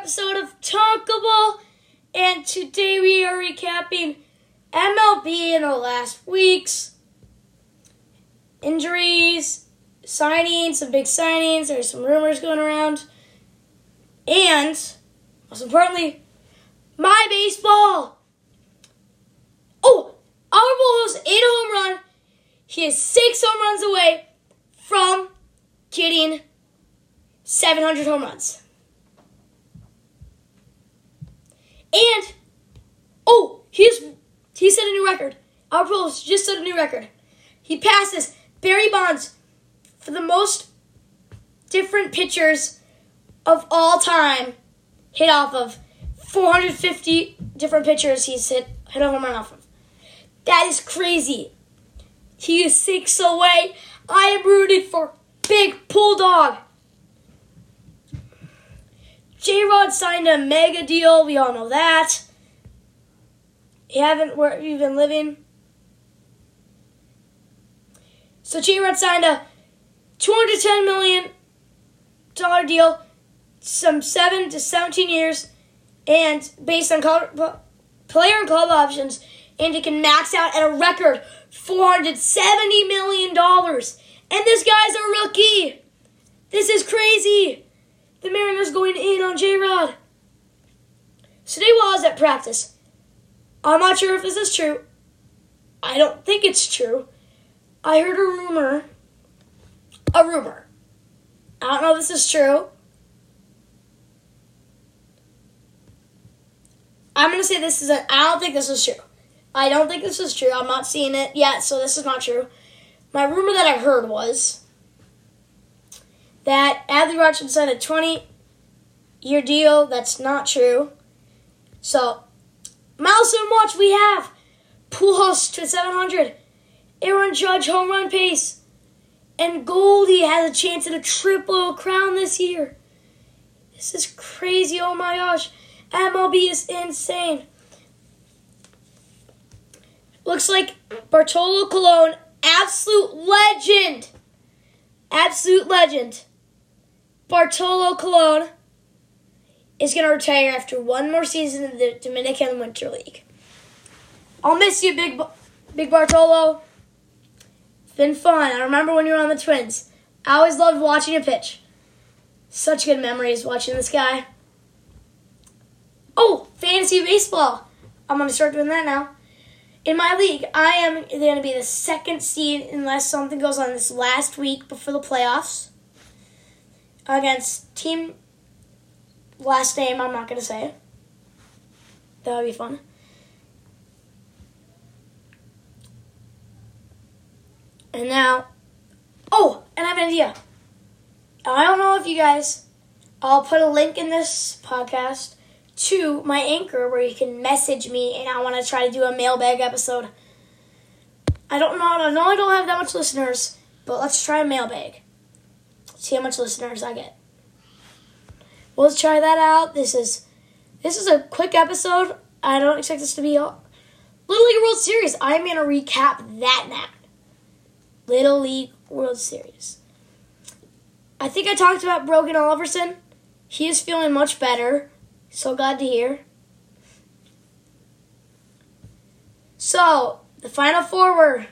episode of Talkable, and today we are recapping MLB in the last weeks. Injuries, signings, some big signings, there's some rumors going around. And, most importantly, my baseball! Oh, Pujols hit a home run. He is six home runs away from getting 700 home runs. And oh, he's he set a new record. Albert Pujols just set a new record. He passes Barry Bonds for the most different pitchers of all time hit off of 450 different pitchers he's hit hit home run off of. That is crazy. He is six away. I am rooting for Big Bulldog. J Rod signed a mega deal. We all know that. You haven't where you've you been living? So J Rod signed a two hundred ten million dollar deal, some seven to seventeen years, and based on club, player and club options, and it can max out at a record four hundred seventy million dollars. And this guy's a rookie. This is crazy. The Mariners going in on J Rod. Today while I was at practice, I'm not sure if this is true. I don't think it's true. I heard a rumor. A rumor. I don't know if this is true. I'm gonna say this is a. I don't think this is true. I don't think this is true. I'm not seeing it yet, so this is not true. My rumor that I heard was that Adley Rutschman signed a 20 year deal. That's not true. So, milestone watch we have Pujols to 700, Aaron Judge home run pace, and Goldie has a chance at a triple crown this year. This is crazy. Oh my gosh. MLB is insane. Looks like Bartolo Colon, absolute legend. Absolute legend. Bartolo Colon is going to retire after one more season in the Dominican Winter League. I'll miss you, Big Big Bartolo. It's been fun. I remember when you were on the Twins. I always loved watching you pitch. Such good memories watching this guy. Oh, fantasy baseball. I'm going to start doing that now. In my league, I am going to be the second seed unless something goes on this last week before the playoffs against team last name I'm not gonna say. That would be fun. And now Oh, and I have an idea. I don't know if you guys I'll put a link in this podcast to my anchor where you can message me and I want to try to do a mailbag episode. I don't know I know I don't have that much listeners, but let's try a mailbag see how much listeners I get. Well, let's try that out. This is this is a quick episode. I don't expect this to be a Little League World Series. I'm gonna recap that now. Little League World Series. I think I talked about Brogan Oliverson. He is feeling much better. So glad to hear. So, the final four were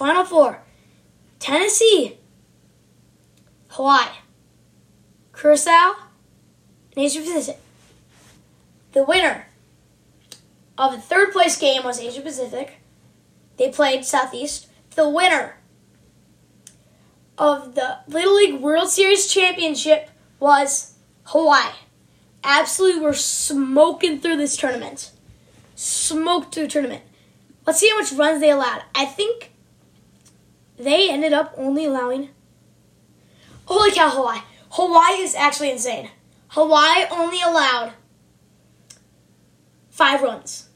Final four Tennessee, Hawaii, Curacao, and Asia Pacific. The winner of the third place game was Asia Pacific. They played Southeast. The winner of the Little League World Series Championship was Hawaii. Absolutely, we're smoking through this tournament. Smoked through the tournament. Let's see how much runs they allowed. I think they ended up only allowing. Holy cow, Hawaii. Hawaii is actually insane. Hawaii only allowed five runs.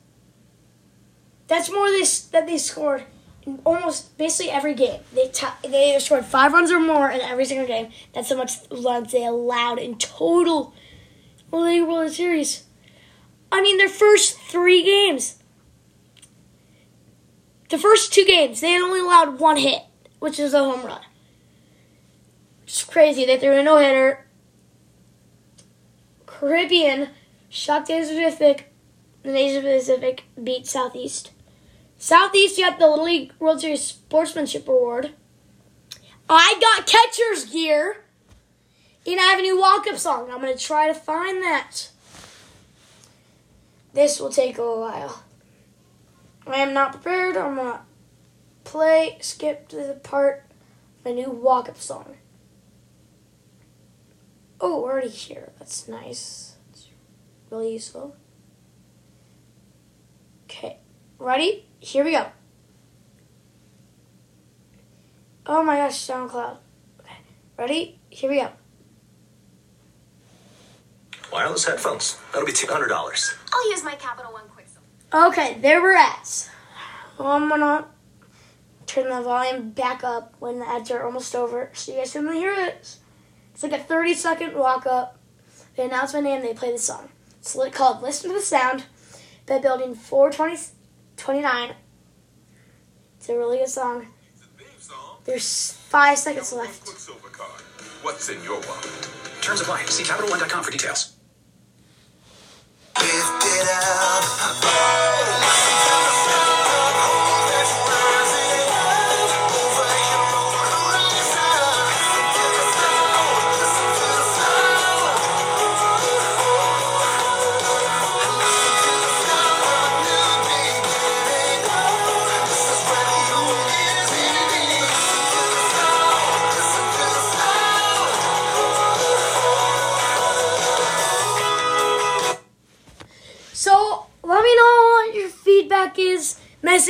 That's more than they scored in almost basically every game. They t- they scored five runs or more in every single game. That's how much runs they allowed in total. World World Series. I mean, their first three games. The first two games, they only allowed one hit which is a home run. It's crazy. They threw a no hitter. Caribbean shocked Asia Pacific. And Asia Pacific beat Southeast. Southeast got the Little League World Series Sportsmanship Award. I got catcher's gear. And I have a new walk up song. I'm going to try to find that. This will take a while. I am not prepared. I'm to play, skip to the part, my new walk up song. Oh, already here. That's nice. It's really useful. Okay, ready? Here we go. Oh my gosh, SoundCloud. Okay, ready? Here we go. Wireless headphones. That'll be $200. I'll use my Capital One Quicksilver. Okay, there we're at. I'm gonna turn the volume back up when the ads are almost over so you guys can hear it. It's like a 30 second walk up. They announce my name, they play the song. It's called Listen to the Sound by Building 429. It's a really good song. There's five seconds left. Card. What's in your wallet? Terms apply. See CapitalOne.com for details.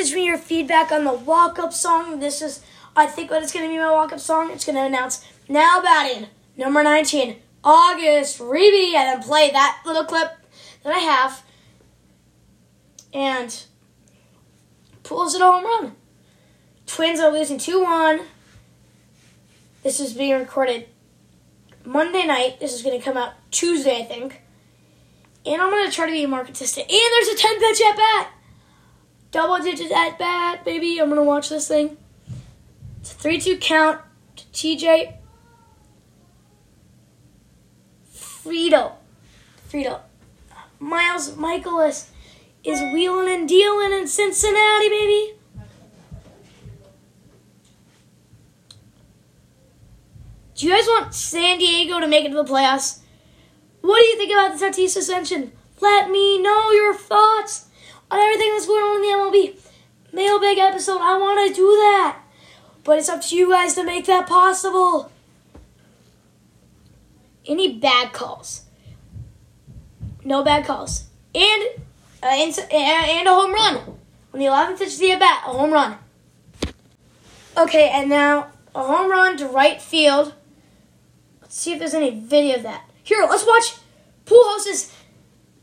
Message me your feedback on the walk up song. This is, I think, what it's going to be my walk up song. It's going to announce now batting number 19, August Riebe, and then play that little clip that I have. And pulls it a home run. Twins are losing 2 1. This is being recorded Monday night. This is going to come out Tuesday, I think. And I'm going to try to be more consistent. And there's a 10 pitch at bat. Double digits at bat, baby. I'm going to watch this thing. It's a 3 2 count to TJ Friedl. Frito. Miles Mikolas is wheeling and dealing in Cincinnati, baby. Do you guys want San Diego to make it to the playoffs? What do you think about the Tatis suspension? Let me know your thoughts on everything that's going on in the MLB mailbag episode. I want to do that. But it's up to you guys to make that possible. Any bad calls? No bad calls. And, uh, and, and a home run. On the 11th pitch of the at bat, a home run. Okay, and now a home run to right field. Let's see if there's any video of that. Here, let's watch Pujols'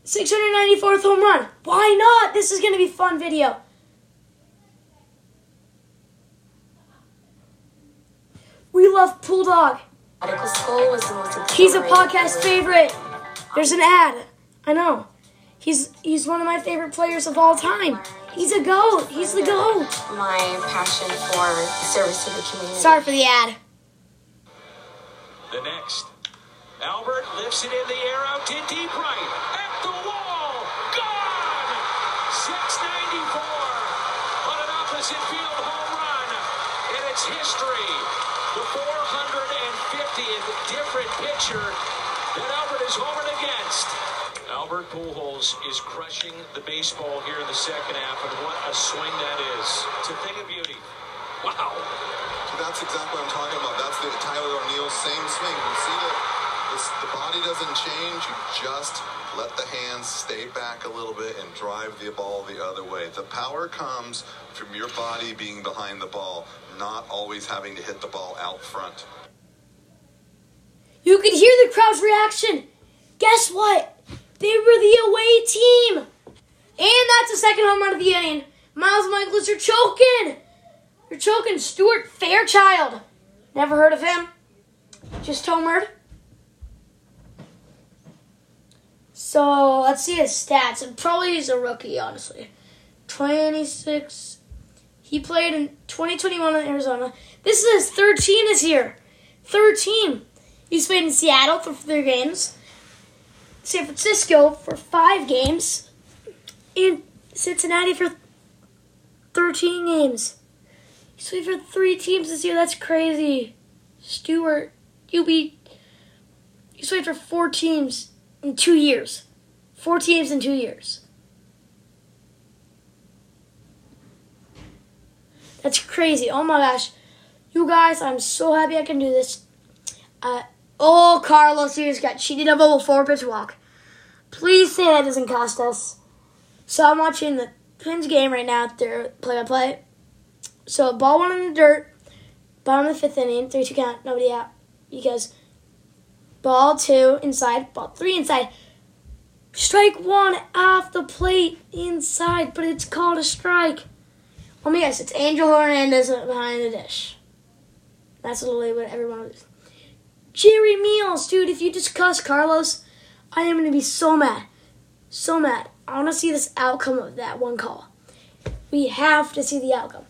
694th home run. Why not? This is going to be fun video. We love Pool Dog. Medical school was the most He's a podcast favorite. There's an ad. I know. He's he's one of my favorite players of all time. He's a goat. He's the goat. My passion for service to the community. Sorry for the ad. The next. Albert lifts it in the air out to deep right. At the wall. Gone! 694 on field home run. in it's history. The 450th different pitcher that Albert is homing against. Albert Pujols is crushing the baseball here in the second half, and what a swing that is. It's a thing of beauty. Wow. That's exactly what I'm talking about. That's the Tyler O'Neill same swing. You see that the body doesn't change. You just let the hands stay back a little bit and drive the ball the other way. The power comes from your body being behind the ball, not always having to hit the ball out front. You could hear the crowd's reaction. Guess what? They were the away team. And that's the second home run of the inning. Miles Mikolas, you're choking. You're choking. Stuart Fairchild. Never heard of him. Just homered. So let's see his stats. And probably he's a rookie, honestly. 26. He played in 2021 in Arizona. This is his third team this year. third team. He's played in Seattle for three games, San Francisco for five games, and Cincinnati for 13 games. He's played for three teams this year. That's crazy. Stewart, you be. He's played for four teams in two years. Four teams in two years. That's crazy. Oh my gosh. You guys, I'm so happy I can do this. Uh, oh, Carlos he's got cheated of a four pitch walk. Please say that doesn't cost us. So I'm watching the Twins game right now. They're play by play. So ball one in the dirt, bottom of the fifth inning, three two count, nobody out. Because ball two inside, ball three inside. Strike one off the plate inside, but it's called a strike. Let me guess, it's Angel Hernandez behind the dish. That's literally what everyone is. Jerry Meals, dude, if you discuss Carlos, I am going to be so mad. So mad. I want to see this outcome of that one call. We have to see the outcome.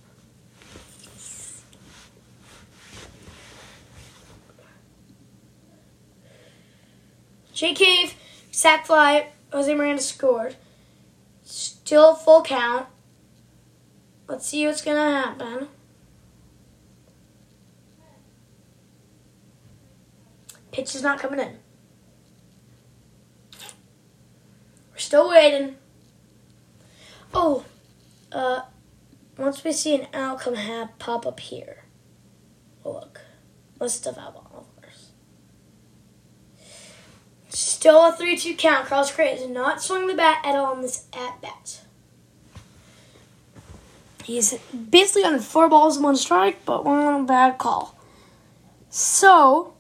Jake Cave, sac fly, Jose Miranda scored. Still full count. Let's see what's going to happen. Pitch is not coming in. We're still waiting. Oh, uh, once we see an outcome have pop up here. Oh, look. List of outcomes. Still a 3 2 count. Carlos Correa did not swing the bat at all on this at bat. He's basically on four balls, one strike, but one bad call. So,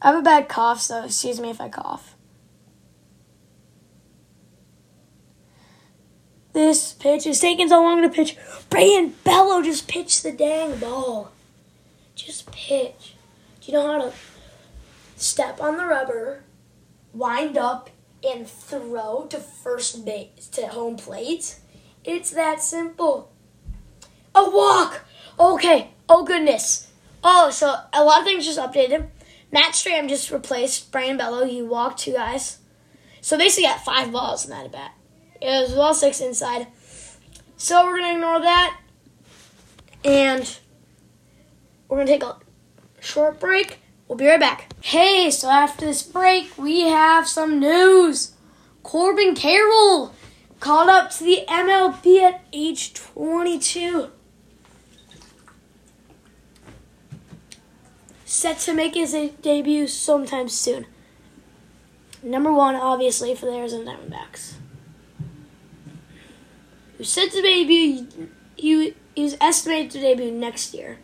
I have a bad cough, so excuse me if I cough. This pitch is taking so long to pitch. Brayan Bello just pitched the dang ball. Just pitch. Do you know how to step on the rubber, wind up, and throw to first base to home plate? It's that simple. A walk. Okay. Oh goodness. Oh, so a lot of things just updated. Matt Strahm just replaced Brayan Bello. He walked two guys. So basically got five balls in that at bat. It was ball six inside. So we're gonna ignore that. And we're gonna take a short break. We'll be right back. Hey, so after this break, we have some news. Corbin Carroll called up to the MLB at age 22. Set to make his debut sometime soon. Number one, obviously, for the Arizona Diamondbacks. Who's set to debut, he, he was estimated to debut next year.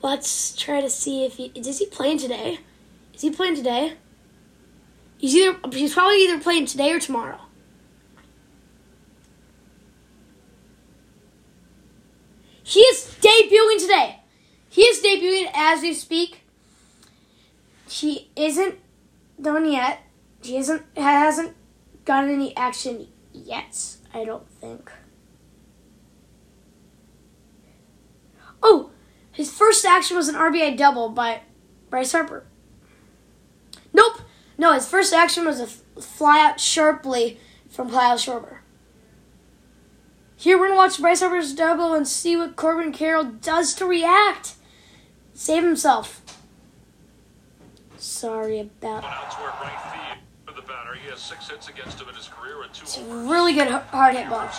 Let's try to see if he is he playing today. Is he playing today? He's either he's probably either playing today or tomorrow. He is debuting today. He is debuting as we speak. He isn't done yet. He isn't hasn't gotten any action yet. I don't think. Oh, his first action was an RBI double by Bryce Harper. Nope. No, his first action was a fly out sharply from Kyle Schwarber. Here we're gonna watch Bryce Harper's double and see what Corbin Carroll does to react. Save himself. Sorry about. that. It's a really good hard hit ball.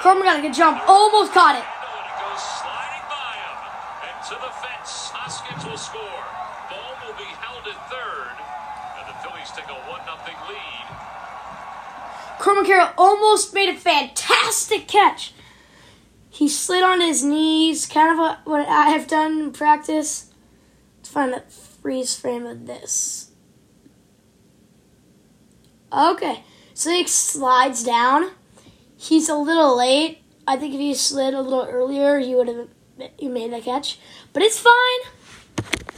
Corbin got a good jump, almost caught it. To the fence, Hoskins will score. Ball will be held at third, and the Phillies take a one nothing lead. Corbin Carroll almost made a fantastic catch. He slid on his knees, kind of what I have done in practice. Let's find a freeze frame of this. Okay, so he slides down. He's a little late. I think if he slid a little earlier, he would have he made that catch. But it's fine.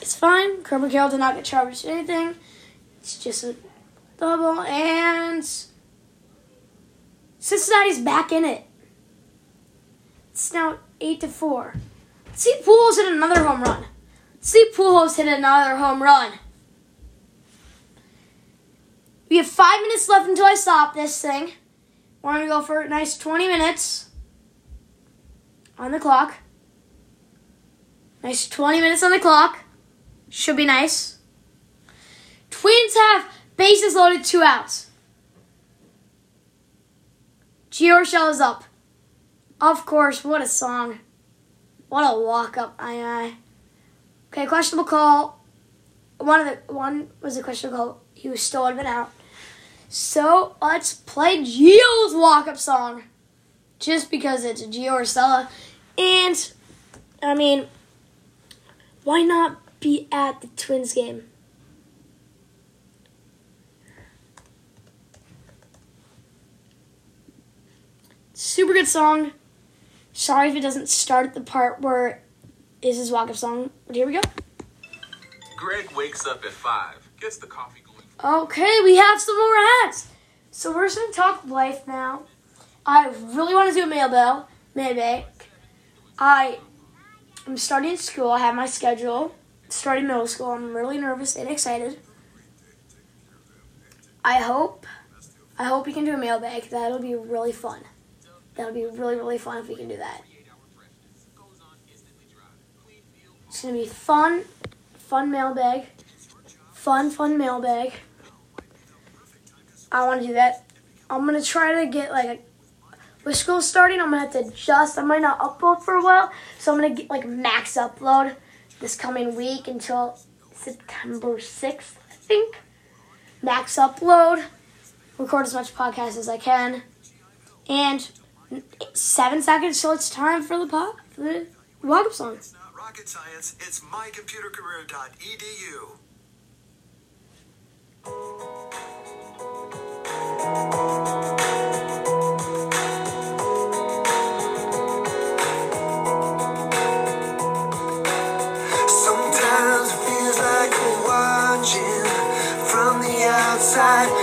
It's fine. Corbin Carroll did not get charged anything. It's just a double and Cincinnati's back in it. It's now eight to four. Let's see Pujols hit another home run. Let's see Pujols hit another home run. We have five minutes left until I stop this thing. We're gonna go for a nice 20 minutes on the clock. Nice 20 minutes on the clock. Should be nice. Twins have bases loaded, two outs. Gio Urshela is up. Of course, what a song. What a walk up. I, I. Okay, questionable call. One of the one was a questionable call. He was still have been out. So let's play Gio's walk up song. Just because it's Gio Urshela. And I mean, why not be at the Twins game? Super good song. Sorry if it doesn't start at the part where is his walk up song. But here we go. Greg wakes up at 5, gets the coffee going. Okay, we have some more ads. So we're just gonna talk life now. I really want to do a mailbag. Mailbag. I am starting school. I have my schedule. Starting middle school. I'm really nervous and excited. I hope. I hope we can do a mailbag. That'll be really fun. That'll be really really fun if we can do that. It's gonna be fun, fun mailbag, fun fun mailbag. I want to do that. I'm gonna try to get like a, with school starting. I'm gonna have to adjust. I might not upload for a while, so I'm gonna get like max upload this coming week until September 6th, I think. Max upload, record as much podcast as I can, and seven seconds till it's time for the pop for the walk song. It's not rocket science, it's mycomputercareer.edu. the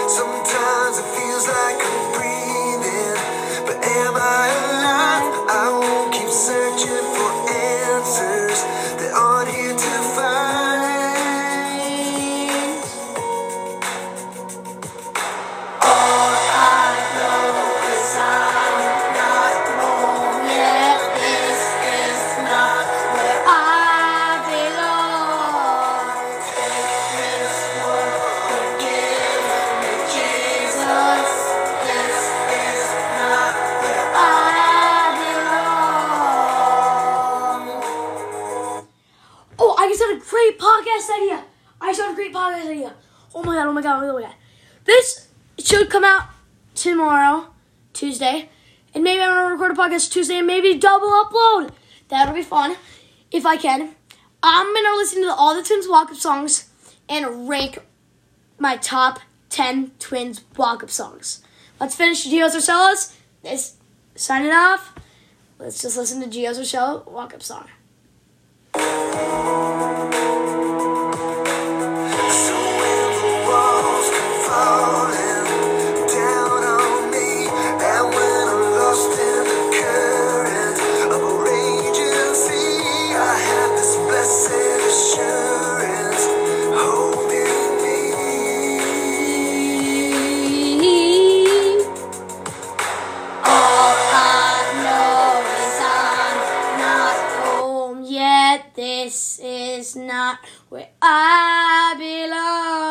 My god. This should come out tomorrow, Tuesday. And maybe I'm gonna record a podcast Tuesday and maybe double upload. That'll be fun. If I can. I'm gonna listen to all the Twins walk up songs and rank my top 10 Twins walk up songs. Let's finish Gio's Urshela's. This sign it off. Let's just listen to Gio's Urshela walk up song. This is not where I belong.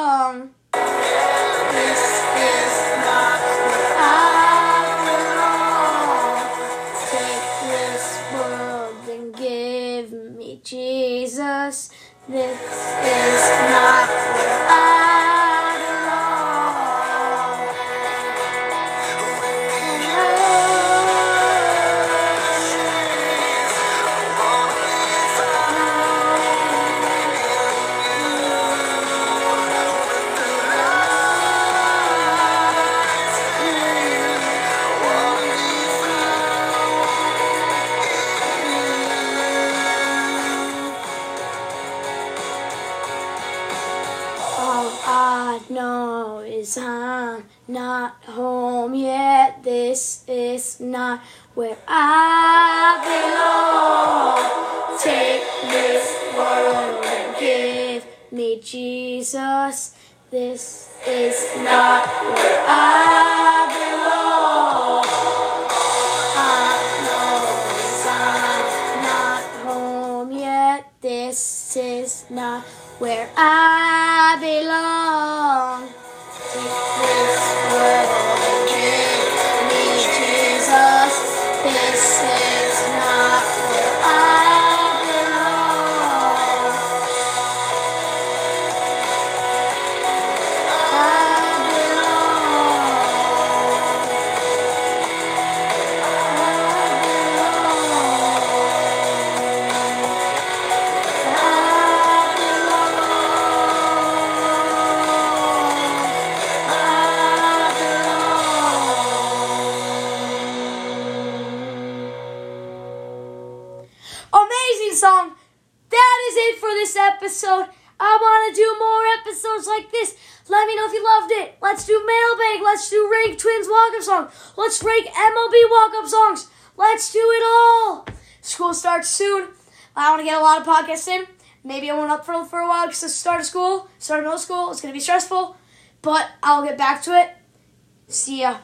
where I belong. Take this world and give me Jesus. This is not where I belong. I know this, I'm not home yet. This is not where I belong. Amazing song. That is it for this episode. I want to do more episodes like this. Let me know if you loved it. Let's do mailbag. Let's do rank twins walk up song. Let's rank MLB walk up songs. Let's do it all. School starts soon. I want to get a lot of podcasts in. Maybe I won't up for, for a while because the start of school, start of middle school, it's going to be stressful. But I'll get back to it. See ya.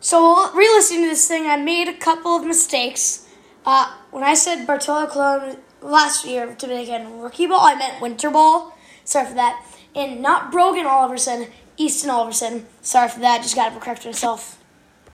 So, re listening to this thing, I made a couple of mistakes. Uh, when I said Bartolo Colon last year, Dominican rookie ball, I meant winter ball. Sorry for that. And not Brogan Oliverson, Easton Oliverson. Sorry for that. Just got to correct myself.